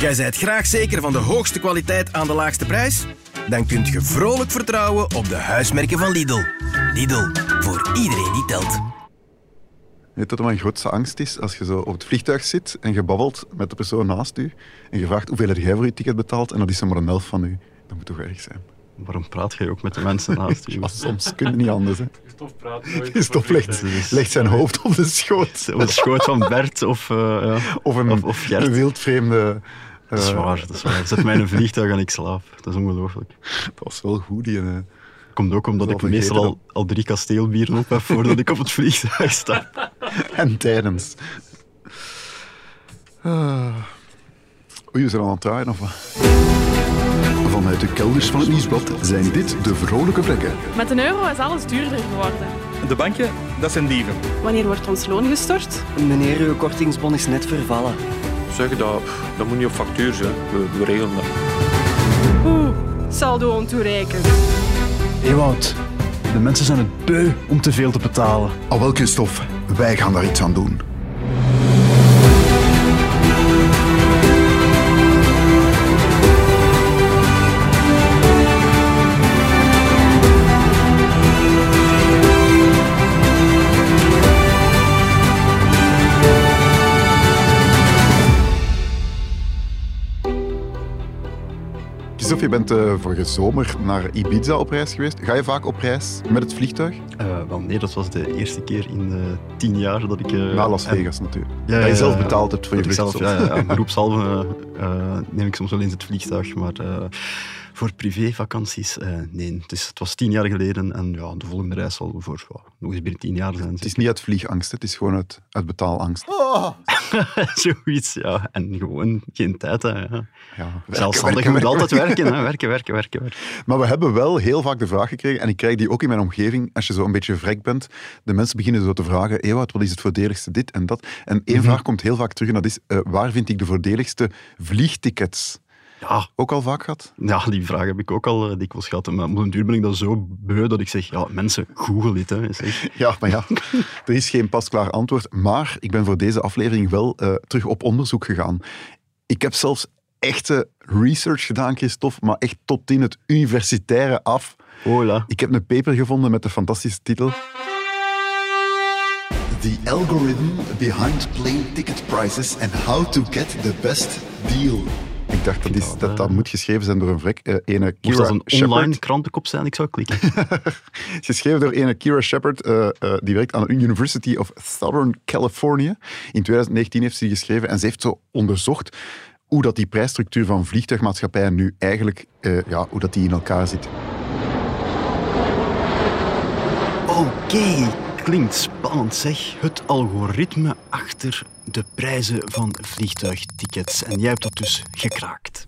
Jij zijt graag zeker van de hoogste kwaliteit aan de laagste prijs? Dan kunt je vrolijk vertrouwen op de huismerken van Lidl. Lidl, voor iedereen die telt. Weet wat mijn grootste angst is? Als je zo op het vliegtuig zit en je babbelt met de persoon naast u en je vraagt hoeveel heb jij voor je ticket betaald en dat is er maar een elf van u. Dat moet toch erg zijn? Waarom praat jij ook met de mensen naast je? Soms kun je niet anders. Hè. Stof praat nooit. Stof legt, legt zijn hoofd op de schoot. Op het schoot van Bert of, eh, ja. Of een, Of- of Gert. een wildvreemde... Dat is eh, waar, dat is waar. Zet mij in een vliegtuig en ik slaap. Dat is ongelooflijk. Dat was wel goed, die... eh, Komt ook omdat Dat ik meestal al drie kasteelbieren op heb voordat ik op het vliegtuig sta. en tijdens. Ah. Oei, we zijn al aan het draaien, of wat? Vanuit de kelders van het Nieuwsblad zijn dit de vrolijke plekken. Met een euro is alles duurder geworden. De banken, dat zijn dieven. Wanneer wordt ons loon gestort? Meneer, uw kortingsbon is net vervallen. Zeg dat, dat moet niet op factuur zijn. We, we regelen dat. Oeh, saldo ontoereikend. Ewout, de mensen zijn het beu om te veel te betalen. Al wel, Christophe, wij gaan daar iets aan doen. Christophe, je bent eh, vorige zomer naar Ibiza op reis geweest. Ga je vaak op reis met het vliegtuig? Eh, wel, nee, dat was de eerste keer in eh, tien jaar dat ik... Naar Las en- Vegas natuurlijk. Ja, dat je zelf betaald hebt voor je vlucht. ja, ja, ja. Beroepshalve neem ik soms wel eens het vliegtuig, maar voor privévakanties, eh nee. Dus het was tien jaar geleden en ja, de volgende reis zal voor nog eens binnen tien jaar zijn. Het is niet uit vliegangst, het is gewoon uit, uit betaalangst. Zoiets, ja. En gewoon geen tijd, hè. Ja. Zelfstandig, moet werken. altijd werken, hè. Werken, werken, werken, werken. Maar we hebben wel heel vaak de vraag gekregen, en ik krijg die ook in mijn omgeving, als je zo een beetje vrek bent, de mensen beginnen zo te vragen, Ewout, wat is het voordeligste dit en dat? En één vraag komt heel vaak terug, en dat is, eh, waar vind ik de voordeligste vliegtickets? Ja, Ook al vaak gehad? ja, die vraag heb ik ook al eh, dikwijls gehad. Maar op een duur ben ik dan zo beu dat ik zeg, ja, mensen, google dit, hè. Zeg. Ja, maar ja, er is geen pasklaar antwoord. Maar ik ben voor deze aflevering wel eh, terug op onderzoek gegaan. Ik heb zelfs echte research gedaan, Christophe, maar echt tot in het universitaire af. Hola. Ik heb een paper gevonden met de fantastische titel. The algorithm behind plane ticket prices and how to get the best deal. Ik dacht dat is, dat, dat moet geschreven zijn door een vrek, eh, ene Moest Kira dat een online krantenkop zijn? Ik zou klikken. Geschreven door ene Kira Shepard, eh, eh, die werkt aan de University of Southern California. In 2019 heeft ze die geschreven en ze heeft zo onderzocht hoe dat die prijsstructuur van vliegtuigmaatschappijen nu eigenlijk, eh, ja, hoe dat die in elkaar zit. Oké, klinkt spannend zeg. Het algoritme achter de prijzen van vliegtuigtickets. En jij hebt dat dus gekraakt.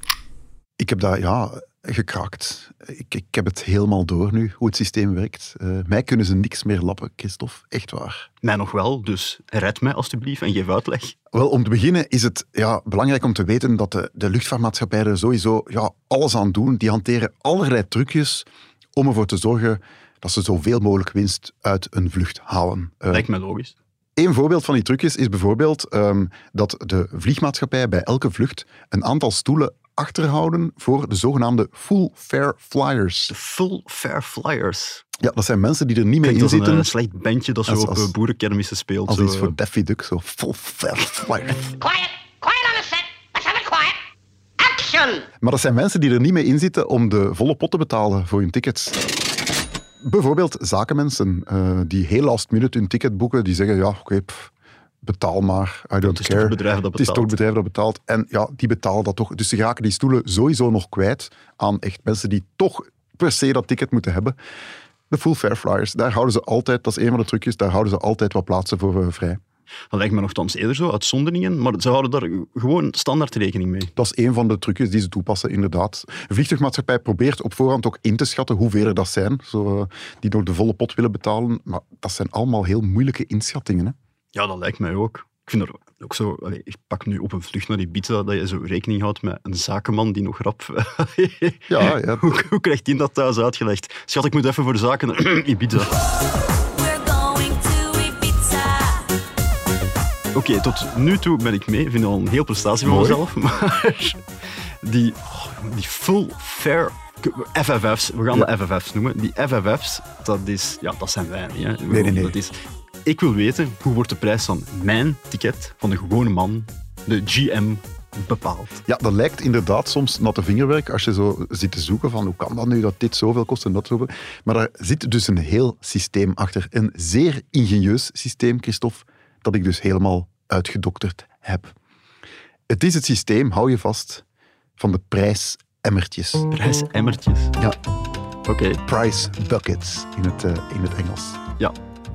Ik heb dat, ja, gekraakt. Ik, ik heb het helemaal door nu, hoe het systeem werkt. Eh, mij kunnen ze niks meer lappen, Christophe. Echt waar. Mij nog wel, dus red mij alstublieft en geef uitleg. Wel, om te beginnen is het ja, belangrijk om te weten dat de, de luchtvaartmaatschappijen er sowieso ja, alles aan doen. Die hanteren allerlei trucjes om ervoor te zorgen dat ze zoveel mogelijk winst uit een vlucht halen. Eh, Lijkt mij logisch. Een voorbeeld van die trucjes is bijvoorbeeld ehm, dat de vliegmaatschappijen bij elke vlucht een aantal stoelen achterhouden voor de zogenaamde full fare flyers. De Full Fair Flyers. Ja, dat zijn mensen die er niet mee in als een zitten. eh, slecht bandje dat zo Als- op als- eh, boerenkermissen speelt. Als zo, iets voor Daffy Duck, zo full fare flyers. Quiet! Quiet on the set! Let's have it quiet! Action! Maar dat zijn mensen die er niet mee in zitten om de volle pot te betalen voor hun tickets. Bijvoorbeeld zakenmensen eh, die heel last minute hun ticket boeken, die zeggen, ja, oké, betaal maar, I don't is toch care. het dat Het is toch het bedrijf dat betaalt. En ja, die betalen dat toch. Dus ze raken die stoelen sowieso nog kwijt aan echt mensen die toch per se dat ticket moeten hebben. De full fare flyers, daar houden ze altijd, dat is een van de trucjes, daar houden ze altijd wat plaatsen voor eh, vrij. Dat lijkt me nogthans eerder zo, uitzonderingen. Maar ze houden daar gewoon standaard rekening mee. Dat is een van de trucjes die ze toepassen, inderdaad. Een vliegtuigmaatschappij probeert op voorhand ook in te schatten hoeveel er dat zijn, zo, eh, die nog de volle pot willen betalen. Maar dat zijn allemaal heel moeilijke inschattingen. Hè? Ja, dat lijkt mij ook. Ik vind er ook zo... ik pak nu op een vlucht naar Ibiza dat je zo rekening houdt met een zakenman die nog rap... Ja, ja. hoe, hoe krijgt die dat thuis uitgelegd? Schat, ik moet even voor de zaken... To Ibiza. Oké, tot nu toe ben ik mee. Ik vind al een heel prestatie van mezelf. Maar die, oh, die full fair FFF's, we gaan Ja. de FFF's noemen. Die FFF's, dat, is, ja, dat zijn wij niet. Hè. Nee, nee, nee. Dat is, ik wil weten, hoe wordt de prijs van mijn ticket, van de gewone man, de GM, bepaald? Ja, dat lijkt inderdaad soms natte vingerwerk als je zo zit te zoeken van hoe kan dat nu dat dit zoveel kost en dat zoveel. Maar daar zit dus een heel systeem achter. Een zeer ingenieus systeem, Christophe, dat ik dus helemaal uitgedokterd heb. Het is het systeem, hou je vast, van de prijsemmertjes. Prijsemmertjes. Ja, Oké, price buckets in het, eh, in het Engels. ja.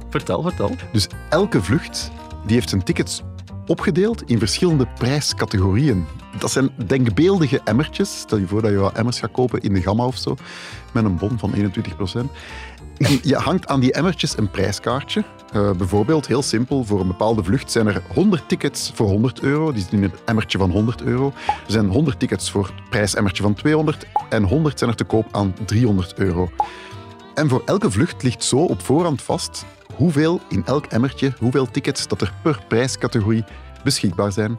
Vertel, vertel. Dus elke vlucht die heeft zijn tickets opgedeeld in verschillende prijscategorieën. Dat zijn denkbeeldige emmertjes. Stel je voor dat je wat emmers gaat kopen in de Gamma of zo, met een bon van 21%. En je hangt aan die emmertjes een prijskaartje. Eh, bijvoorbeeld, heel simpel, voor een bepaalde vlucht zijn er 100 tickets voor 100 euro. Die zitten in een emmertje van 100 euro. Er zijn 100 tickets voor het prijsemmertje van 200 en 100 zijn er te koop aan 300 euro. En voor elke vlucht ligt zo op voorhand vast hoeveel in elk emmertje, hoeveel tickets dat er per prijscategorie beschikbaar zijn.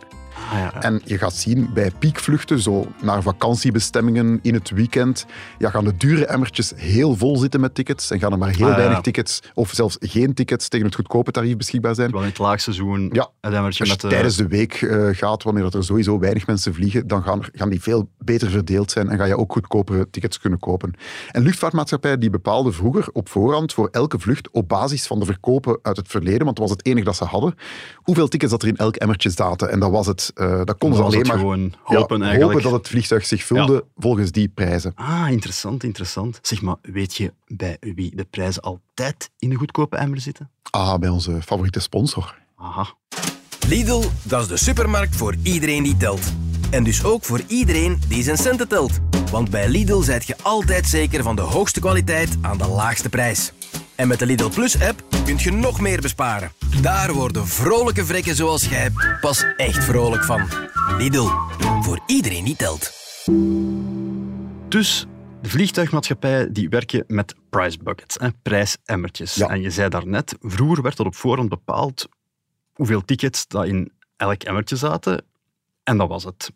Ah, ja. En je gaat zien bij piekvluchten, zo naar vakantiebestemmingen in het weekend, ja, gaan de dure emmertjes heel vol zitten met tickets en gaan er maar heel Ah, ja. weinig tickets, of zelfs geen tickets tegen het goedkope tarief beschikbaar zijn. Wel in het laagseizoen, Ja, het emmertje Als je met de... tijdens de week eh, gaat, wanneer dat er sowieso weinig mensen vliegen, dan gaan, er- gaan die veel beter verdeeld zijn en ga je ook goedkopere tickets kunnen kopen. En luchtvaartmaatschappijen die bepaalden vroeger op voorhand voor elke vlucht op basis van de verkopen uit het verleden, want dat was het enige dat ze hadden, hoeveel tickets dat er in elk emmertje zaten. En dat was het. Eh, dat konden ze alleen maar gewoon hopen eigenlijk. hopen dat het vliegtuig zich vulde Ja. volgens die prijzen. Ah, interessant, interessant. Zeg maar, weet je bij wie de prijzen altijd in de goedkope emmer zitten? Ah, bij onze favoriete sponsor. Aha. Lidl, dat is de supermarkt voor iedereen die telt. En dus ook voor iedereen die zijn centen telt. Want bij Lidl zijt je altijd zeker van de hoogste kwaliteit aan de laagste prijs. En met de Lidl Plus-app kun je nog meer besparen. Daar worden vrolijke vrekken zoals jij pas echt vrolijk van. Lidl, voor iedereen die telt. Dus de vliegtuigmaatschappijen die werken met price buckets, hè, prijsemmertjes. Ja. En je zei daarnet, vroeger werd er op voorhand bepaald hoeveel tickets dat in elk emmertje zaten. En dat was het.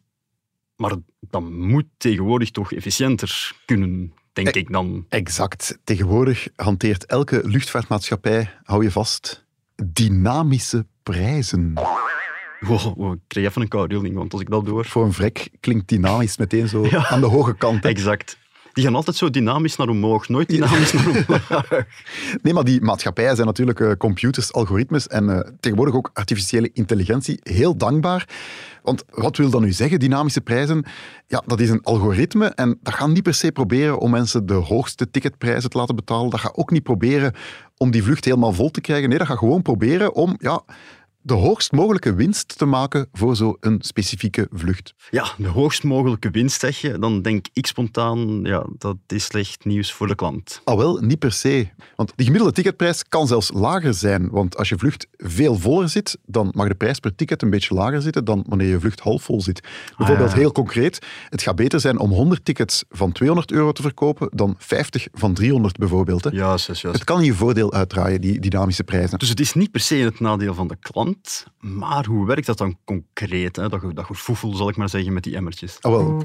Maar dat moet tegenwoordig toch efficiënter kunnen, denk Eh, ik dan. Exact. Tegenwoordig hanteert elke luchtvaartmaatschappij, hou je vast, dynamische prijzen. Wow, wow, ik kreeg even een koude want als ik dat door... Voor een vrek klinkt dynamisch meteen zo Ja. aan de hoge kant. hè. Exact. Die gaan altijd zo dynamisch naar omhoog, nooit dynamisch naar omlaag. Nee, maar die maatschappijen zijn natuurlijk eh, computers, algoritmes en eh, tegenwoordig ook artificiële intelligentie heel dankbaar. Want wat wil dat nu zeggen, dynamische prijzen? Ja, dat is een algoritme en dat gaat niet per se proberen om mensen de hoogste ticketprijzen te laten betalen. Dat gaat ook niet proberen om die vlucht helemaal vol te krijgen. Nee, dat gaat gewoon proberen om ja, de hoogst mogelijke winst te maken voor zo'n specifieke vlucht. Ja, de hoogst mogelijke winst zeg je, dan denk ik spontaan, ja, dat is slecht nieuws voor de klant. Al wel, niet per se. Want die gemiddelde ticketprijs kan zelfs lager zijn. Want als je vlucht veel voller zit, dan mag de prijs per ticket een beetje lager zitten dan wanneer je vlucht halfvol zit. Bijvoorbeeld Ah, ja. heel concreet, het gaat beter zijn om 100 tickets van 200 euro te verkopen dan 50 van 300 bijvoorbeeld. Hè. Juist, juist, juist. Het kan je voordeel uitdraaien, die dynamische prijzen. Dus het is niet per se in het nadeel van de klant, maar hoe werkt dat dan concreet? Hè? Dat, dat gefoefel, zal ik maar zeggen, met die emmertjes. Ah, wel.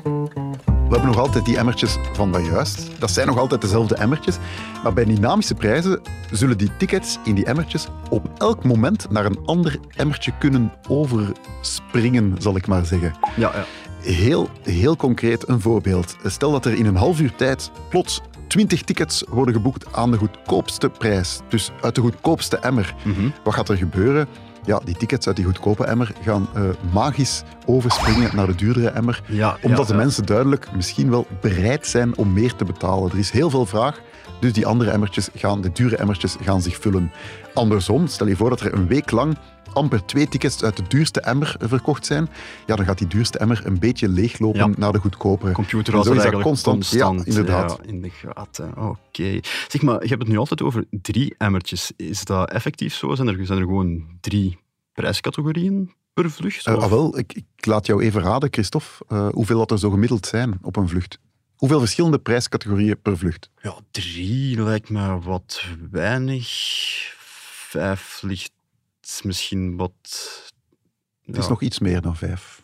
We hebben nog altijd die emmertjes van dat juist. Dat zijn nog altijd dezelfde emmertjes. Maar bij dynamische prijzen zullen die tickets in die emmertjes op elk moment naar een ander emmertje kunnen overspringen, zal ik maar zeggen. Ja, ja. Heel, heel concreet een voorbeeld. Stel dat er in een half uur tijd plots 20 tickets worden geboekt aan de goedkoopste prijs. Dus uit de goedkoopste emmer. Mhm. Wat gaat er gebeuren? Ja, die tickets uit die goedkope emmer gaan eh, magisch overspringen naar de duurdere emmer. Ja, Omdat ja, de mensen duidelijk misschien wel bereid zijn om meer te betalen. Er is heel veel vraag, dus die andere emmertjes gaan, de dure emmertjes, gaan zich vullen. Andersom, stel je voor dat er een week lang amper twee tickets uit de duurste emmer verkocht zijn. Ja, dan gaat die duurste emmer een beetje leeglopen Ja. naar de goedkopere. Computer was zo is eigenlijk constant. constant. Ja, inderdaad. ja, in de gaten. Oké. Zeg maar, je hebt het nu altijd over drie emmertjes. Is dat effectief zo? Zijn er, zijn er gewoon drie prijscategorieën per vlucht? Of- ah, wel, ik, ik laat jou even raden, Christophe, eh, hoeveel dat er zo gemiddeld zijn op een vlucht. Hoeveel verschillende prijscategorieën per vlucht? Ja, drie lijkt me wat weinig. Vijf ligt misschien wat Het is nog iets meer dan vijf.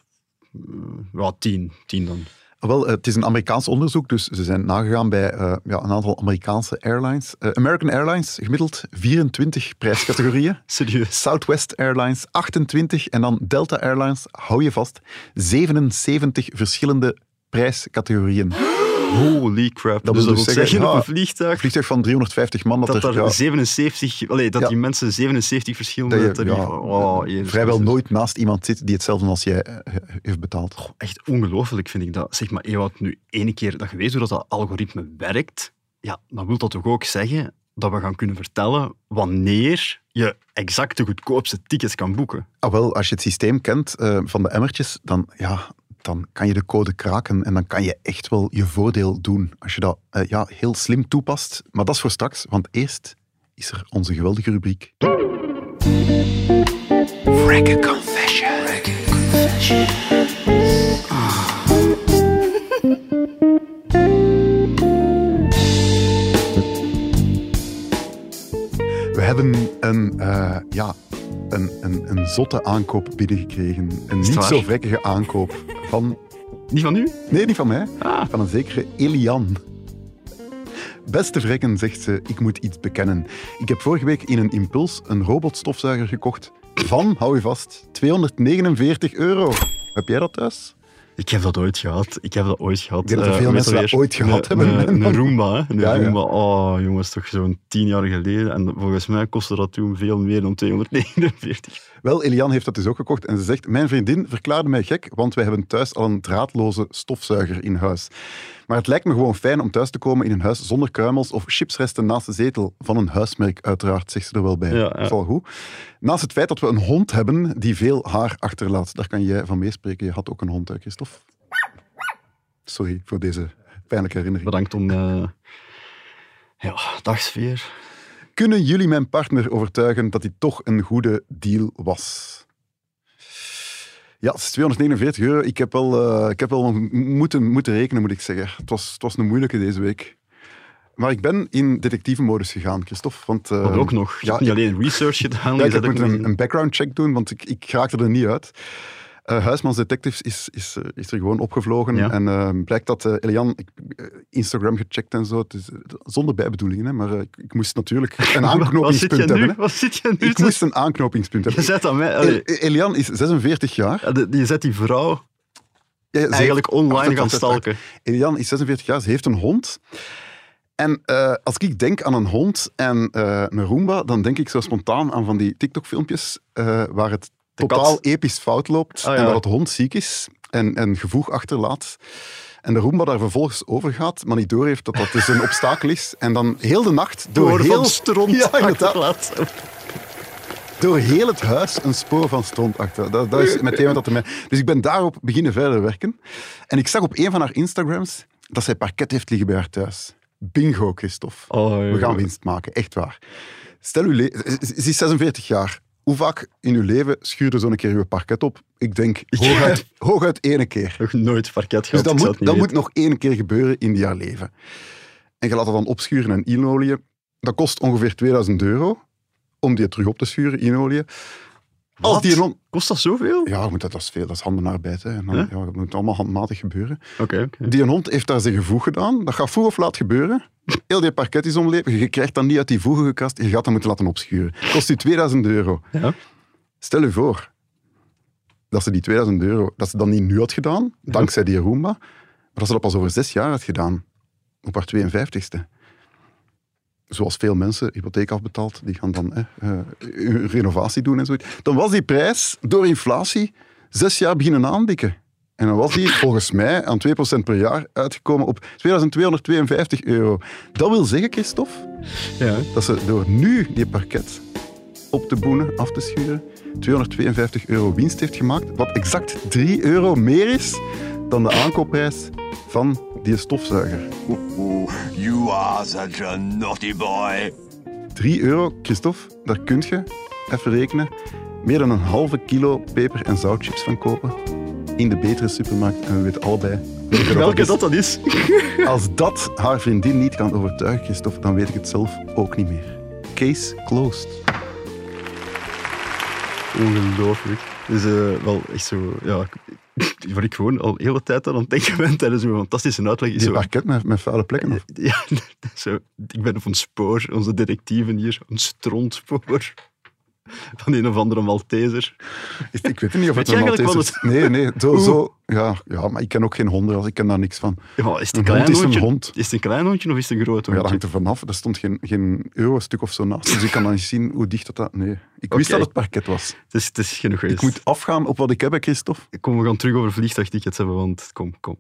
Ja, tien. Tien dan. Wel, eh, het is een Amerikaans onderzoek, dus ze zijn nagegaan bij eh, ja, een aantal Amerikaanse airlines. Eh, American Airlines, gemiddeld 24 prijscategorieën. Serieus. Southwest Airlines 28 en dan Delta Airlines, hou je vast, 77 verschillende prijscategorieën. Holy crap. Dat dus wil dat dus wil zeggen, ja, een vliegtuig Een vliegtuig van 350 man, dat, dat er er ja, 77... Allee, dat Ja. die mensen 77 verschillende dat je tarieven... Jezus vrijwel Christus. nooit naast iemand zit die hetzelfde als jij eh, heeft betaald. Echt ongelooflijk vind ik dat. Zeg maar, Ewout, nu ene keer dat je weet hoe dat, dat algoritme werkt, ja, dan wil dat toch ook zeggen dat we gaan kunnen vertellen wanneer je exact de goedkoopste tickets kan boeken. Ah, wel, als je het systeem kent eh, van de emmertjes, dan, ja, dan kan je de code kraken en dan kan je echt wel je voordeel doen. Als je dat eh, ja, heel slim toepast. Maar dat is voor straks, want eerst is er onze geweldige rubriek. Wreck Confession. We hebben een, eh, ja, een, een, een zotte aankoop binnengekregen. Een niet zo vrekkige aankoop van Niet van u? Nee, niet van mij. Ah. Van een zekere Elian. Beste vrekken, zegt ze, ik moet iets bekennen. Ik heb vorige week in een impuls een robotstofzuiger gekocht van, hou je vast, 249 euro. Heb jij dat thuis? Ik heb dat ooit gehad. Ik heb dat ooit gehad. Ik denk dat veel mensen dat ooit gehad een- hebben. Een, een Roomba, hè. Een Ja, ja. Roomba. Oh, jongens, toch zo'n tien jaar geleden. En volgens mij kostte dat toen veel meer dan 249. Wel, Elian heeft dat dus ook gekocht en ze zegt, mijn vriendin verklaarde mij gek, want wij hebben thuis al een draadloze stofzuiger in huis. Maar het lijkt me gewoon fijn om thuis te komen in een huis zonder kruimels of chipsresten naast de zetel. Van een huismerk uiteraard, zegt ze er wel bij. Ja, ja. Dat is wel goed. Naast het feit dat we een hond hebben die veel haar achterlaat. Daar kan jij van meespreken. Je had ook een hond, hè, Christophe? Sorry voor deze pijnlijke herinnering. Bedankt om... eh Ja, dagsfeer. Kunnen jullie mijn partner overtuigen dat dit toch een goede deal was? Ja, het is 249 euro. Ik heb wel, eh, ik heb wel moeten, moeten rekenen, moet ik zeggen. Het was, het was een moeilijke deze week. Maar ik ben in detectivemodus gegaan, Christophe. Want, eh, Dat ook nog. Je ja, hebt niet alleen research gedaan, ja, ik nog een, een background check doen, want ik, ik raakte er niet uit. Eh Huismans Detectives is, is, eh, is er gewoon opgevlogen. Ja. En eh, blijkt dat eh, Elian, ik, Instagram gecheckt en zo, het is, zonder bijbedoelingen, hè, maar ik, ik moest natuurlijk een aanknopingspunt je nu? hebben. hè. Wat zit je nu? Ik moest een aanknopingspunt Je hebben. zet aan mij... El- Elian is 46 jaar. ja, je zet die vrouw Ja, ze eigenlijk online gaan stalken. Elian is 46 jaar, ze heeft een hond. En als ik denk aan een hond en een Roomba, dan denk ik zo spontaan aan van die TikTok-filmpjes waar het Kat. totaal episch fout loopt Ah, ja. en waar het hond ziek is en, en gevoeg achterlaat. En de Roomba daar vervolgens over gaat, maar niet doorheeft dat dat dus een obstakel is. En dan heel de nacht door, Door heel, stront Ja, inderdaad. door heel het huis een spoor van stront achter. Dat, dat is meteen wat dat er mij... Dus ik ben daarop beginnen verder werken. En ik zag op een van haar Instagrams dat zij parket heeft liggen bij haar thuis. Bingo, Christophe. Oh, We gaan winst maken, echt waar. Stel u, ze is 46 jaar. Hoe vaak in uw leven schuurde zo'n keer uw parket op? Ik denk hooguit, hooguit één keer. Nog nooit parket Dus gehad. dat moet, dat moet nog één keer gebeuren in haar leven. En je laat dat dan opschuren en inolie. Dat kost ongeveer 2000 euro om die terug op te schuren, inolie. Als die Kost dat zoveel? ja, moet dat, dat is veel, dat is handenarbeid. Hè. En dan, Huh? ja, dat moet allemaal handmatig gebeuren. Oké, oké. Die hond heeft daar zijn gevoeg gedaan. Dat gaat vroeg of laat gebeuren. Heel die parket is omleven. Je krijgt dat niet uit die voegen gekrast. Je gaat dat moeten laten opschuren. Kost u 2000 euro. Ja. Stel u voor dat ze die 2000 euro, dat ze dat niet nu had gedaan, dankzij die Roomba, maar dat ze dat pas over zes jaar had gedaan, op haar 52ste. Zoals veel mensen hypotheek afbetaald, die gaan dan eh, eh, renovatie doen en zoiets. Dan was die prijs door inflatie zes jaar beginnen aandikken. En dan was die volgens mij aan 2% per jaar uitgekomen op 2252 euro. Dat wil zeggen, Christophe, Ja. dat ze door nu die parket op te boenen, af te schuren, 252 euro winst heeft gemaakt, wat exact 3 euro meer is dan de aankoopprijs van die stofzuiger. You are such a naughty boy. 3 euro, Christophe, daar kun je, even rekenen, meer dan een halve kilo peper- en zoutchips van kopen in de betere supermarkt. En we weten allebei welke Welke dat dan is? Als dat haar vriendin niet kan overtuigen, Christophe, dan weet ik het zelf ook niet meer. Case closed. Ongelooflijk. Dus eh, wel echt zo, ja, waar ik gewoon al hele tijd aan het denken ben tijdens zo'n fantastische uitleg. Is Die zo, parket met, met vuile plekken. Of? ja, zo, ik ben op een spoor, onze detectieven hier, een strontspoor van een of andere Malteser. Ik weet niet of het een Malteser is. Nee, nee. Zo, zo, ja, ja, maar ik ken ook geen honden, dus ik ken daar niks van. Ja, is het een is een hondje? hond. Is het een klein hondje of is het een groot Ja, dat hondje? hangt er vanaf. Er stond geen, geen eurostuk of zo naast, dus ik kan dan niet zien hoe dicht dat... dat nee. Ik wist dat het parket was. Het is, het is genoeg Ik geweest. moet afgaan op wat ik heb, Christophe. Kom, we gaan terug over vliegtuigtickets hebben, want kom, kom.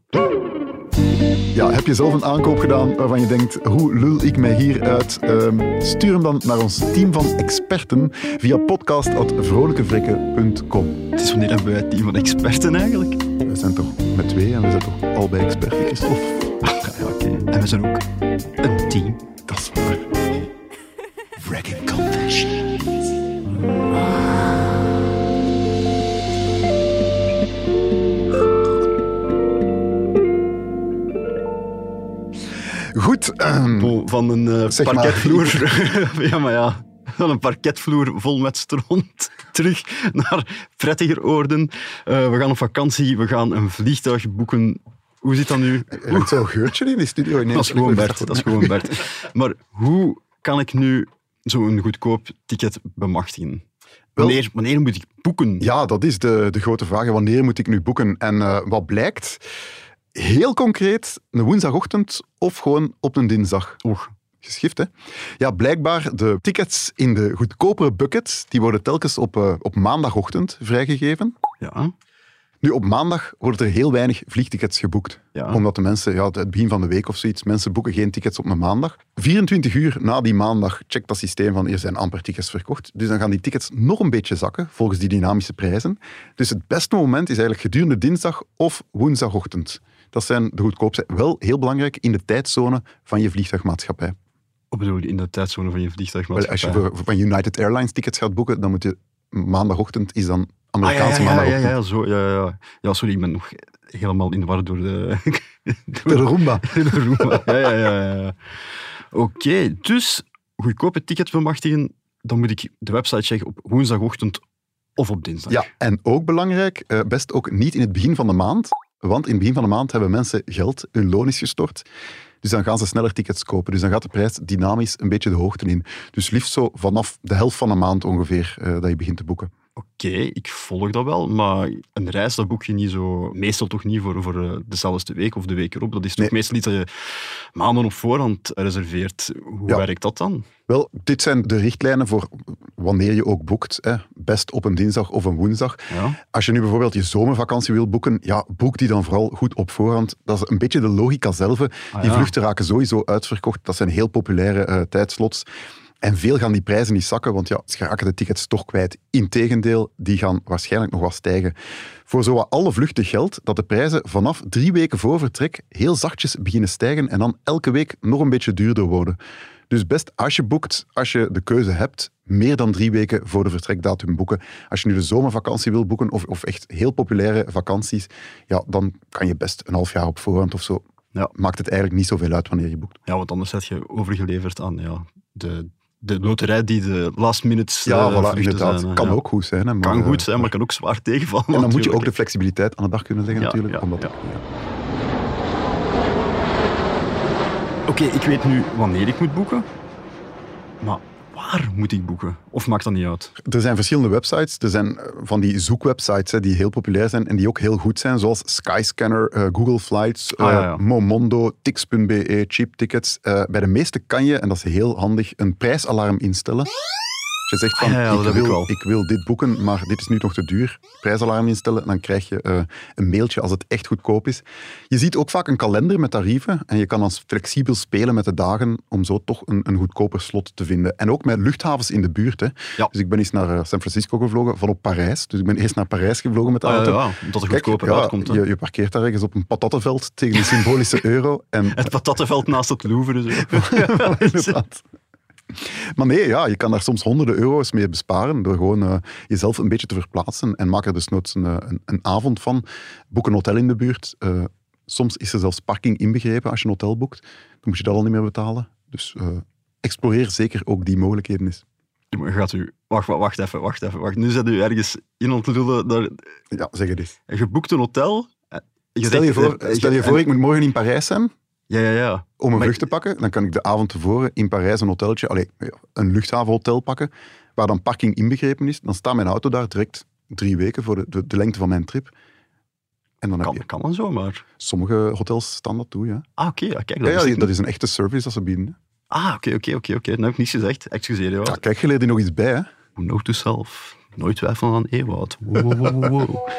Ja, heb je zelf een aankoop gedaan waarvan je denkt, hoe lul ik mij hier uit? Ehm, stuur hem dan naar ons team van experten via podcast.vrolijkevrekken.com. Het is wanneer hebben wij het team van experten eigenlijk? We zijn toch met twee en we zijn toch allebei experten, Christophe? Ja, oké. En we zijn ook een team. Dat is waar. Wrecking Confession. Goed. ehm, Van een eh, maar. parketvloer. ja, maar ja. Van een parketvloer vol met stront. Terug naar prettiger oorden. Eh, we gaan op vakantie. We gaan een vliegtuig boeken. Hoe zit dat nu? er hangt zo'n geurtje in die studio. ineens. Dat is gewoon Bert. Dat is gewoon Bert. Maar hoe kan ik nu zo'n goedkoop ticket bemachtigen? Wanneer, wanneer moet ik boeken? Ja, dat is de, de grote vraag. Wanneer moet ik nu boeken? En eh, wat blijkt? Heel concreet, een woensdagochtend of gewoon op een dinsdag. Och, Geschift, hè? Ja, blijkbaar, de tickets in de goedkopere buckets, die worden telkens op, eh, op maandagochtend vrijgegeven. ja. Nu, op maandag worden er heel weinig vliegtickets geboekt. Ja. Omdat de mensen, ja, het begin van de week of zoiets, mensen boeken geen tickets op een maandag. 24 uur na die maandag checkt dat systeem van, er zijn amper tickets verkocht. Dus dan gaan die tickets nog een beetje zakken, volgens die dynamische prijzen. Dus het beste moment is eigenlijk gedurende dinsdag of woensdagochtend. Dat zijn de goedkoopste. Wel heel belangrijk in de tijdzone van je vliegtuigmaatschappij. Wat bedoel je, in de tijdzone van je Wel, vliegtuigmaatschappij? als je voor, van United Airlines tickets gaat boeken, dan moet je maandagochtend is dan Ah, ja, Amerikaanse ja, ja, ja, maandagochtend. ja, zo, ja, ja. ja, sorry, ik ben nog helemaal in de war door de... De Roomba. de Roomba. Ja, ja, ja. ja. Oké, dus goedkope ticket bemachtigen, dan moet ik de website checken op woensdagochtend of op dinsdag. Ja, en ook belangrijk, eh, best ook niet in het begin van de maand. Want in het begin van de maand hebben mensen geld, hun loon is gestort. Dus dan gaan ze sneller tickets kopen. Dus dan gaat de prijs dynamisch een beetje de hoogte in. Dus liefst zo vanaf de helft van de maand ongeveer eh, dat je begint te boeken. Oké, ik volg dat wel, maar een reis dat boek je niet zo, meestal toch niet voor, voor eh, dezelfde week of de week erop. Dat is toch Nee. meestal iets dat je maanden op voorhand reserveert. Hoe Ja. werkt dat dan? Wel, dit zijn de richtlijnen voor wanneer je ook boekt. Hè. Best op een dinsdag of een woensdag. Ja. Als je nu bijvoorbeeld je zomervakantie wil boeken, ja, boek die dan vooral goed op voorhand. Dat is een beetje de logica zelf. Die Ah, ja. vluchten raken sowieso uitverkocht. Dat zijn heel populaire eh, tijdslots. En veel gaan die prijzen niet zakken, want ja, ze raken de tickets toch kwijt. Integendeel, die gaan waarschijnlijk nog wat stijgen. Voor zowat alle vluchten geldt dat de prijzen vanaf drie weken voor vertrek heel zachtjes beginnen stijgen en dan elke week nog een beetje duurder worden. Dus best als je boekt, als je de keuze hebt, meer dan drie weken voor de vertrekdatum boeken. Als je nu de zomervakantie wil boeken of, of echt heel populaire vakanties, ja, dan kan je best een half jaar op voorhand of zo. Ja. Maakt het eigenlijk niet zoveel uit wanneer je boekt. ja, want anders zet je overgeleverd aan ja, de, de loterij die de last minutes Ja, eh, voilà, inderdaad. zijn, eh, kan ja. ook goed zijn. Hè, maar, Kan eh, goed zijn, maar kan ook zwaar tegenvallen. En dan moet je ook de flexibiliteit aan de dag kunnen leggen Ja, natuurlijk. ja, omdat, ja. Oké, ik weet nu wanneer ik moet boeken, maar waar moet ik boeken? Of maakt dat niet uit? Er zijn verschillende websites. Er zijn eh, van die zoekwebsites hè, die heel populair zijn en die ook heel goed zijn, zoals Skyscanner, eh, Google Flights, Ah, ja, eh, ja. Momondo, Tix.be, Cheap Tickets. Bij de meeste kan je, en dat is heel handig, een prijsalarm instellen. Als je zegt van, Ah, ja, ik, wil, wel. ik wil dit boeken, maar dit is nu nog te duur. Prijsalarm instellen, dan krijg je eh, een mailtje als het echt goedkoop is. Je ziet ook vaak een kalender met tarieven en je kan dan flexibel spelen met de dagen om zo toch een, een goedkoper slot te vinden. En ook met luchthavens in de buurt. Hè. Ja. Dus ik ben eens naar eh, San Francisco gevlogen, van op Parijs. Dus ik ben eerst naar Parijs gevlogen met de Ah, auto. ja, omdat het goedkoper uitkomt. je, je parkeert daar ergens op een patattenveld tegen een symbolische euro. En, Het patattenveld naast het Louvre. Zo. Inderdaad. Maar nee, ja, je kan daar soms honderden euro's mee besparen door gewoon eh, jezelf een beetje te verplaatsen en maak er dus noods een, eh, een, een avond van. Boek een hotel in de buurt. Eh, soms is er zelfs parking inbegrepen als je een hotel boekt. Dan moet je dat al niet meer betalen. Dus exploreer zeker ook die mogelijkheden eens. Gaat u... Wacht, wacht, even, wacht even. Wacht. Nu zit u ergens in aan het lullen. Daar... Ja, zeg het eens. Je boekt een hotel. Stel je voor, stel je voor ik moet morgen in Parijs zijn Ja, ja, ja. om een vlucht te pakken. Dan kan ik de avond tevoren in Parijs een hoteltje, allee, ja, een luchthavenhotel pakken, waar dan parking inbegrepen is. Dan staat mijn auto daar direct drie weken voor de, de, de lengte van mijn trip. En dan heb Kan, je... kan dan zomaar. Sommige hotels staan dat toe, ja. Ah, oké. ja, kijk, dat, ja, is dat is een echte service dat ze bieden. Ah, oké, oké, oké. oké. Dat heb ik niet gezegd. Excuseer, ja. Ja, kijk, je leert er nog iets bij, hè. Note to self. Nooit twijfelen aan Ewout. Wow, wow, wow, wow,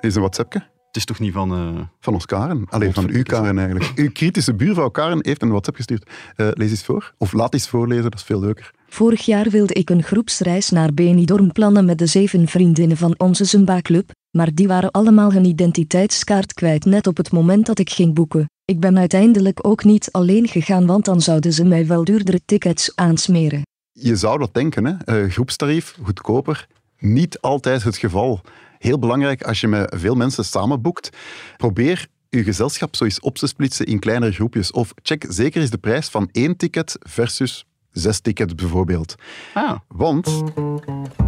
is een WhatsAppje is toch niet van... eh, van ons Karen. Alleen van u, Godverdikke. Karen, eigenlijk. Uw kritische buurvrouw Karen heeft een WhatsApp gestuurd. Eh, lees eens voor. Of laat eens voorlezen, dat is veel leuker. Vorig jaar wilde ik een groepsreis naar Benidorm plannen met de zeven vriendinnen van onze Zumba-club, maar die waren allemaal hun identiteitskaart kwijt net op het moment dat ik ging boeken. Ik ben uiteindelijk ook niet alleen gegaan, want dan zouden ze mij wel duurdere tickets aansmeren. Je zou dat denken, hè? Eh, groepstarief, goedkoper. Niet altijd het geval. Heel belangrijk als je met veel mensen samenboekt. Probeer je gezelschap zo eens op te splitsen in kleinere groepjes. Of check zeker eens de prijs van één ticket versus zes tickets bijvoorbeeld. Ah, Want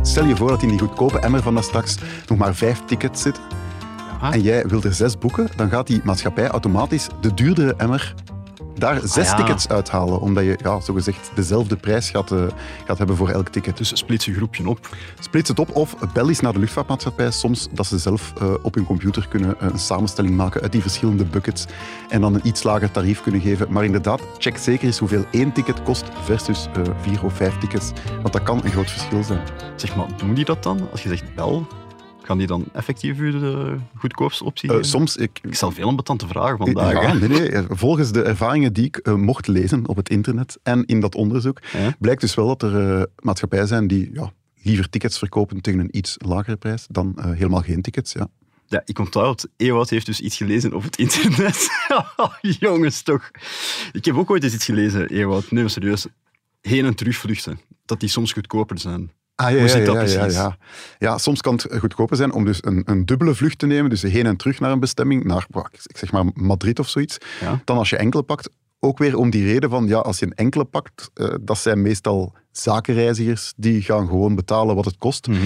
stel je voor dat in die goedkope emmer van daar straks nog maar vijf tickets zitten. Ja. En jij wilt er zes boeken, dan gaat die maatschappij automatisch de duurdere emmer daar zes ja. tickets uithalen. Omdat je ja, zogezegd dezelfde prijs gaat, eh, gaat hebben voor elk ticket. dus splits je groepje op. Splits het op of bel eens naar de luchtvaartmaatschappij. Soms dat ze zelf eh, op hun computer kunnen eh, een samenstelling maken uit die verschillende buckets en dan een iets lager tarief kunnen geven. Maar inderdaad, check zeker eens hoeveel één ticket kost versus eh, vier of vijf tickets. Want dat kan een groot verschil zijn. Zeg maar, doen die dat dan? Als je zegt bel, gaan die dan effectief u de goedkoopste optie Eh, soms, ik, Ik stel veel betante vragen vandaag. Ja, nee, nee. Volgens de ervaringen die ik eh, mocht lezen op het internet en in dat onderzoek, Ja. blijkt dus wel dat er eh, maatschappijen zijn die ja, liever tickets verkopen tegen een iets lagere prijs dan eh, helemaal geen tickets. Ja. Ja, ik onthoud, Ewout heeft dus iets gelezen op het internet. Jongens, toch. Ik heb ook ooit eens iets gelezen, Ewout. Nee, serieus. Heen- en terugvluchten. Dat die soms goedkoper zijn. Ah, ja, Hoe zit ja, dat ja, ja, precies? ja. Ja, soms kan het goedkoper zijn om dus een, een dubbele vlucht te nemen, dus heen en terug naar een bestemming, naar ik zeg maar Madrid of zoiets, Ja. dan als je enkele pakt. Ook weer om die reden van, ja, als je een enkele pakt, eh, dat zijn meestal zakenreizigers, die gaan gewoon betalen wat het kost. Mhm.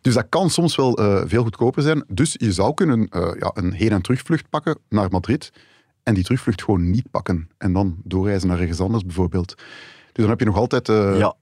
Dus dat kan soms wel eh, veel goedkoper zijn. Dus je zou kunnen eh, ja, een heen- en terugvlucht pakken naar Madrid en die terugvlucht gewoon niet pakken en dan doorreizen naar ergens anders bijvoorbeeld. Dus dan heb je nog altijd Ja,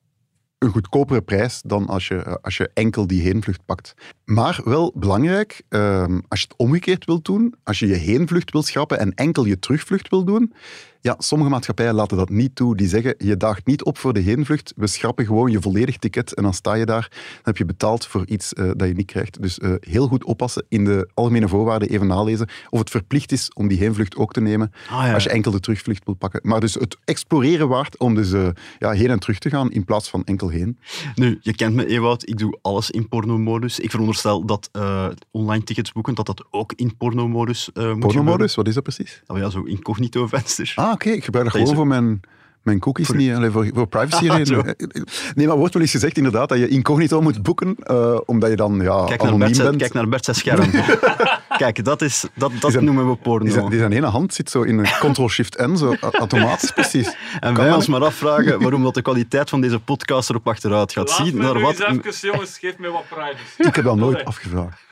een goedkopere prijs dan als je, eh, als je enkel die heenvlucht pakt. Maar wel belangrijk, ehm, als je het omgekeerd wilt doen, als je je heenvlucht wilt schrappen en enkel je terugvlucht wil doen, ja, sommige maatschappijen laten dat niet toe. Die zeggen, je daagt niet op voor de heenvlucht, we schrappen gewoon je volledig ticket en dan sta je daar. Dan heb je betaald voor iets eh, dat je niet krijgt. Dus eh, heel goed oppassen, in de algemene voorwaarden even nalezen of het verplicht is om die heenvlucht ook te nemen Ah, ja. als je enkel de terugvlucht wil pakken. Maar dus het exploreren waard om dus eh, ja, heen en terug te gaan in plaats van enkel heen. Nu, je kent me, Ewout. Ik doe alles in pornomodus. Ik veronderstel dat online tickets boeken, dat dat ook in pornomodus moet Pornomodus, wat is dat precies? gebeuren. Oh ja, zo incognito venster. Ah, oké, ik gebruik dat gewoon voor mijn, mijn cookies niet, alleen voor, voor privacy Ah, zo. redenen. Nee, maar wordt wel eens gezegd inderdaad dat je incognito moet boeken, eh, omdat je dan ja, Kijk naar, anoniem Bert, zijn- bent. kijk naar Bert zijn scherm. kijk, dat, is, dat, dat noemen we porno. Die zijn, die zijn ene hand zit zo in een Ctrl-Shift-N, zo automatisch precies. En Kan wij ons maar afvragen waarom dat de kwaliteit van deze podcast erop achteruit gaat. Laat Zie me naar nu wat... eens even, jongens, geef mij wat privacy. Ik heb dat nooit afgevraagd.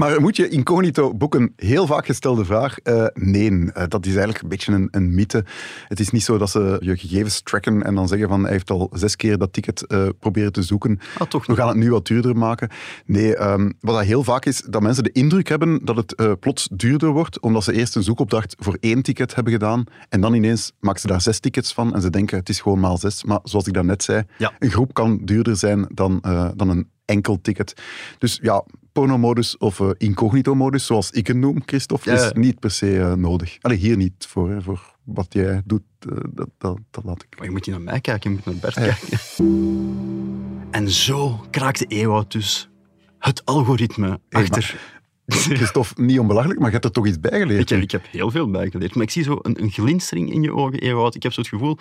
Maar moet je incognito boeken? Heel vaak gestelde vraag. Eh, nee, Eh, dat is eigenlijk een beetje een, een mythe. Het is niet zo dat ze je gegevens tracken en dan zeggen van hij heeft al zes keer dat ticket eh, proberen te zoeken. Ah, toch We gaan het nu wat duurder maken. Nee, ehm, wat dat heel vaak is, dat mensen de indruk hebben dat het plots duurder wordt, omdat ze eerst een zoekopdracht voor één ticket hebben gedaan en dan ineens maken ze daar zes tickets van en ze denken het is gewoon maal zes. Maar zoals ik daarnet zei, Ja. een groep kan duurder zijn dan, dan een enkel ticket. Dus ja, pornomodus of eh, incognito-modus, zoals ik het noem, Christophe, Ja. is niet per se eh, nodig. Allee, hier niet voor, hè, voor wat jij doet, eh, dat, dat, dat laat ik. Maar je moet niet naar mij kijken, je moet naar Bert Ja. kijken. En zo kraakte Ewout dus het algoritme Hey, achter... Christophe, niet onbelachelijk, maar je hebt er toch iets bij geleerd. Ik heb, ik heb heel veel bijgeleerd, maar ik zie zo een, een glinstering in je ogen, Ewout. Ik heb zo het gevoel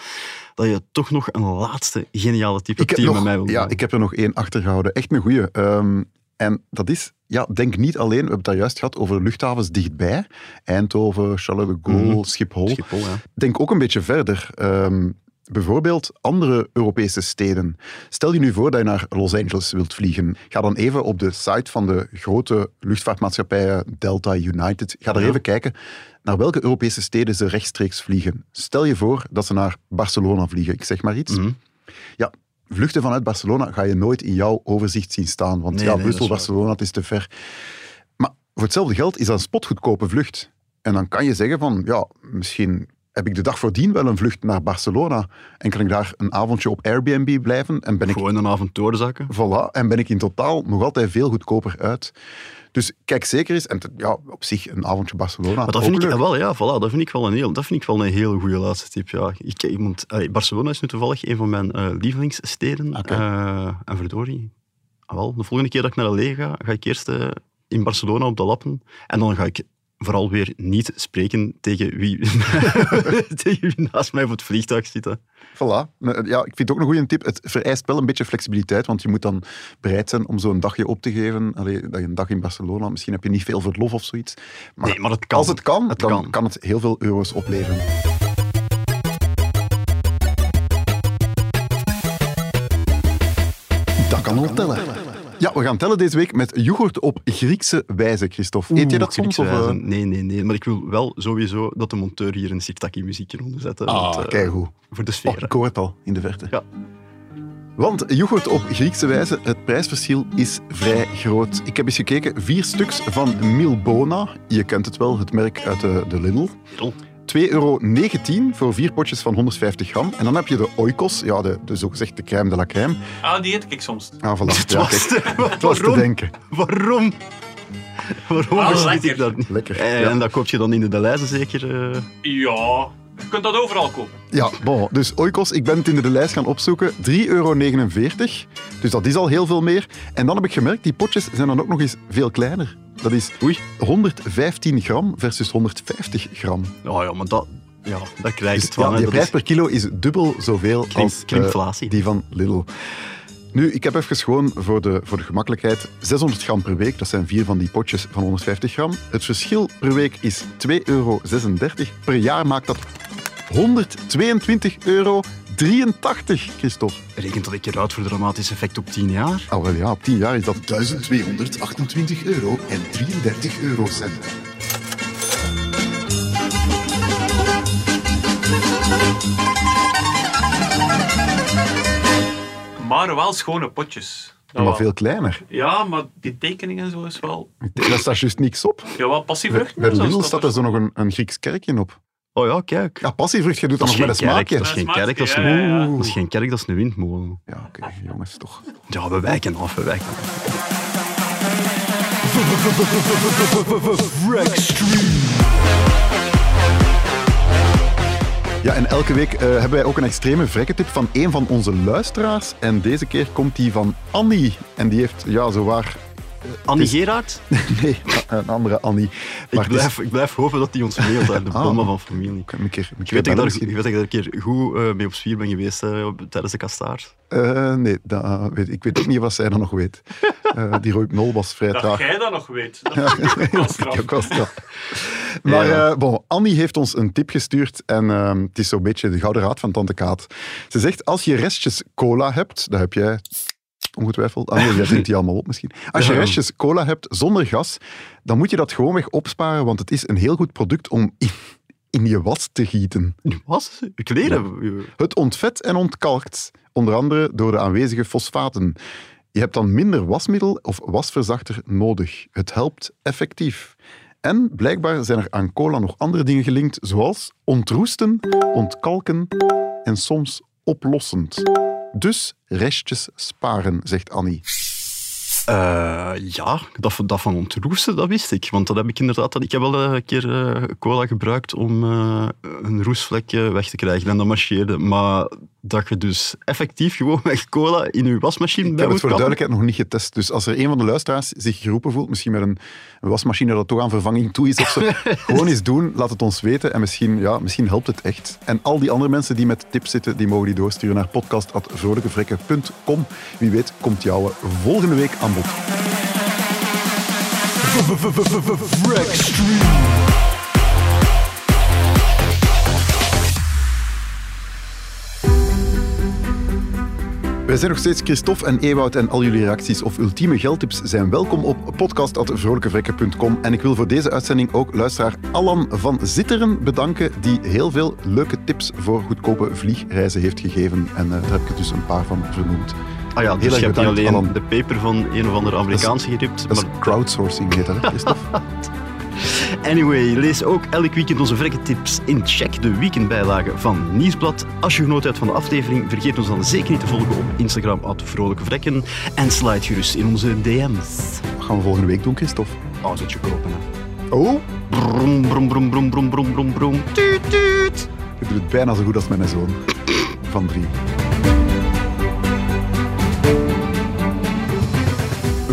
dat je toch nog een laatste geniale tip hebt Ik heb, die je nog, met mij wil ja, ik heb er nog één achtergehouden. Echt een goeie. Ehm, en dat is, ja, denk niet alleen, we hebben het daar juist gehad over luchthavens dichtbij. Eindhoven, Charles de Gaulle, Mhm. Schiphol. Schiphol, ja. Denk ook een beetje verder. Ehm, Bijvoorbeeld andere Europese steden. Stel je nu voor dat je naar Los Angeles wilt vliegen. Ga dan even op de site van de grote luchtvaartmaatschappijen Delta United. Ga er Ja. even kijken naar welke Europese steden ze rechtstreeks vliegen. Stel je voor dat ze naar Barcelona vliegen, ik zeg maar iets. Mhm. Ja, vluchten vanuit Barcelona ga je nooit in jouw overzicht zien staan. Want Nee, ja, nee, Brussel. Barcelona, het is te ver. Maar voor hetzelfde geld is dat een spotgoedkope vlucht. En dan kan je zeggen van, ja, misschien heb ik de dag voordien wel een vlucht naar Barcelona en kan ik daar een avondje op Airbnb blijven en ben ik, Gewoon een avond doorzakken. voilà, en ben ik in totaal nog altijd veel goedkoper uit. Dus kijk zeker eens, en te- ja, op zich een avondje Barcelona, Maar dat vind ik leuk. wel, ja, voilà, dat vind ik wel een heel, dat vind ik wel een hele goede laatste tip. Ja. Ik, iemand, allee, Barcelona is nu toevallig een van mijn eh, lievelingssteden. Eh, en verdorie, ah, wel, de volgende keer dat ik naar L.A. ga, ga ik eerst eh, in Barcelona op de lappen. En dan ga ik vooral weer niet spreken tegen wie, tegen wie naast mij op het vliegtuig zit. hè. Voilà. Ja, ik vind het ook een goede tip. Het vereist wel een beetje flexibiliteit, want je moet dan bereid zijn om zo'n dagje op te geven. Allee, dat je een dag in Barcelona, misschien heb je niet veel verlof of zoiets. Maar, Nee, maar het kan. als het kan, Het dan kan. kan. het heel veel euro's opleveren. Dat kan wel tellen. Ja, we gaan tellen deze week met yoghurt op Griekse wijze, Christophe. Eet je dat soms? Of, eh? Nee, nee, nee. Maar ik wil wel sowieso dat de monteur hier een Sirtaki muziekje onder zet. hè, want, Ah, eh, kijk hoe. Voor de Oh, sfeer. ik hoor het al in de verte. Ja. Want yoghurt op Griekse wijze, het prijsverschil is vrij groot. Ik heb eens gekeken, vier stuks van Milbona. Je kent het wel, het merk uit de, de Lidl. Lidl. 2,19 euro voor vier potjes van 150 gram. En dan heb je de oikos, ja, de, de zogezegde crème de la crème. Ah, die eet ik soms. Ah, voilà. Het Ja, was, te- het was te waarom? denken. Waarom? Waarom Ah, lekker. ik dat niet? Lekker. Eh, Ja. En dat koop je dan in de Deleuze zeker? eh? Ja, je kunt dat overal kopen. Ja, bon. Dus oikos, ik ben het in de lijst gaan opzoeken. 3,49 euro. Dus dat is al heel veel meer. En dan heb ik gemerkt, die potjes zijn dan ook nog eens veel kleiner. Dat is Oei. 115 gram versus 150 gram. Ja, ja, maar dat, ja, daar krijg je Dus van. ja, die Dat prijs is per kilo is dubbel zoveel krim- als eh, die van Lidl. Nu, ik heb even gewoon voor de, voor de gemakkelijkheid 600 gram per week. Dat zijn vier van die potjes van 150 gram. Het verschil per week is 2,36 euro. Per jaar maakt dat 122,83 euro, Christophe. Rekent dat ik eruit voor dramatisch effect op 10 jaar? Ah, wel ja, op 10 jaar is dat 1228 euro en 33 eurocent. Maar wel schone potjes. Dat maar wel. veel kleiner. Ja, maar die tekening en zo is wel... Daar staat juist niks op. Ja, wel passief vruchten. bij Lidl staat staat er zo nog een, een Grieks kerkje op. Oh ja, kijk. Ja, passievrucht, je doet dat, nog met een smaakje. dat is geen kerk, dat is ja, een, ja, ja. dat is geen kerk, dat is een windmolen. Ja, oké, jongens, toch. Ja, we wijken af, we wijken af. Ja, en elke week eh, hebben wij ook een extreme vrekketip van een van onze luisteraars. En deze keer komt die van Annie. En die heeft, ja, zowaar... Annie Het is- Gerard? Nee, een andere Annie. Ik is- blijf, ik blijf hopen dat die ons mailt de Ah. bommen van familie. Ik een keer, een Ik weet, dat ik daar, ik weet dat ik daar een keer goed eh, mee op zwier ben geweest eh, tijdens de kastaar. Eh, nee, dat, weet, ik weet ook niet wat zij dan nog weet. Eh, die Rohypnol was vrij Dat traag. jij dat nog weet. Dat ik ook wel straf. Maar Ja. eh, bon, Annie heeft ons een tip gestuurd en ehm, het is zo'n beetje de gouden raad van Tante Kaat. Ze zegt, als je restjes cola hebt, dat heb jij ongetwijfeld. Ah nee, jij drinkt die allemaal op misschien. Als je restjes cola hebt zonder gas, dan moet je dat gewoonweg opsparen, want het is een heel goed product om in, in je was te gieten. Was? Kleren? Het ontvet en ontkalkt, onder andere door de aanwezige fosfaten. Je hebt dan minder wasmiddel of wasverzachter nodig. Het helpt effectief. En blijkbaar zijn er aan cola nog andere dingen gelinkt, zoals ontroesten, ontkalken en soms oplossend. Dus restjes sparen, zegt Annie. Eh, ja, dat, van- ontroesten, dat wist ik. Want dat heb ik inderdaad... Ik heb wel een keer eh, cola gebruikt om eh, een roestvlek weg te krijgen. En dat marcheerde. Maar dat je dus effectief gewoon weg cola in je wasmachine Ik bij heb het voor de duidelijkheid nog niet getest. Dus als er een van de luisteraars zich geroepen voelt, misschien met een, een wasmachine dat toch aan vervanging toe is, of zo, gewoon eens doen, laat het ons weten. En misschien, ja, misschien helpt het echt. En al die andere mensen die met tips zitten, die mogen die doorsturen naar podcast.vrolijkevrekken.com. Wie weet komt jouw volgende week aan bod. Wij zijn nog steeds Christophe en Ewout en al jullie reacties of ultieme geldtips zijn welkom op podcast.vrolijkevrekken.com. En ik wil voor deze uitzending ook luisteraar Allan van Zitteren bedanken, die heel veel leuke tips voor goedkope vliegreizen heeft gegeven. En uh, daar heb ik dus een paar van vernoemd. Ah ja, dus je hebt niet alleen de paper van een of andere Amerikaanse geript, Dat is maar crowdsourcing, heet dat, Christophe? Anyway, lees ook elk weekend onze vrekke tips in Check, de weekendbijlage van Nieuwsblad. Als je genoten hebt van de aflevering, vergeet ons dan zeker niet te volgen op Instagram, at Vrolijke Vrekken. En slide gerust in onze DM's. Wat gaan we volgende week doen, Christophe? Oh, zet je kopen, hè. Oh, Brom, brom, brom, brom, brom, brom, brom, brom. Tuut, tuut. je doet het bijna zo goed als mijn zoon van drie.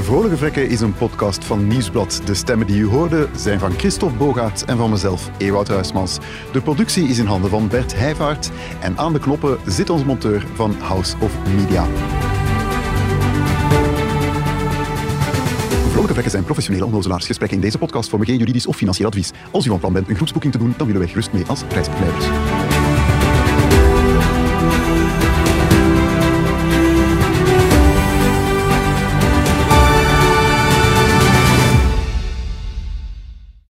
Vrolijke Vrekken is een podcast van Nieuwsblad. De stemmen die u hoorde zijn van Christophe Bogaerts en van mezelf, Ewout Huismans. De productie is in handen van Bert Heijvaart en aan de knoppen zit onze monteur van House of Media. Vrolijke Vrekken zijn professionele onnozelaarsgesprekken. In deze podcast vormen geen juridisch of financieel advies. Als u van plan bent een groepsboeking te doen, dan willen wij gerust mee als reisbegeleiders.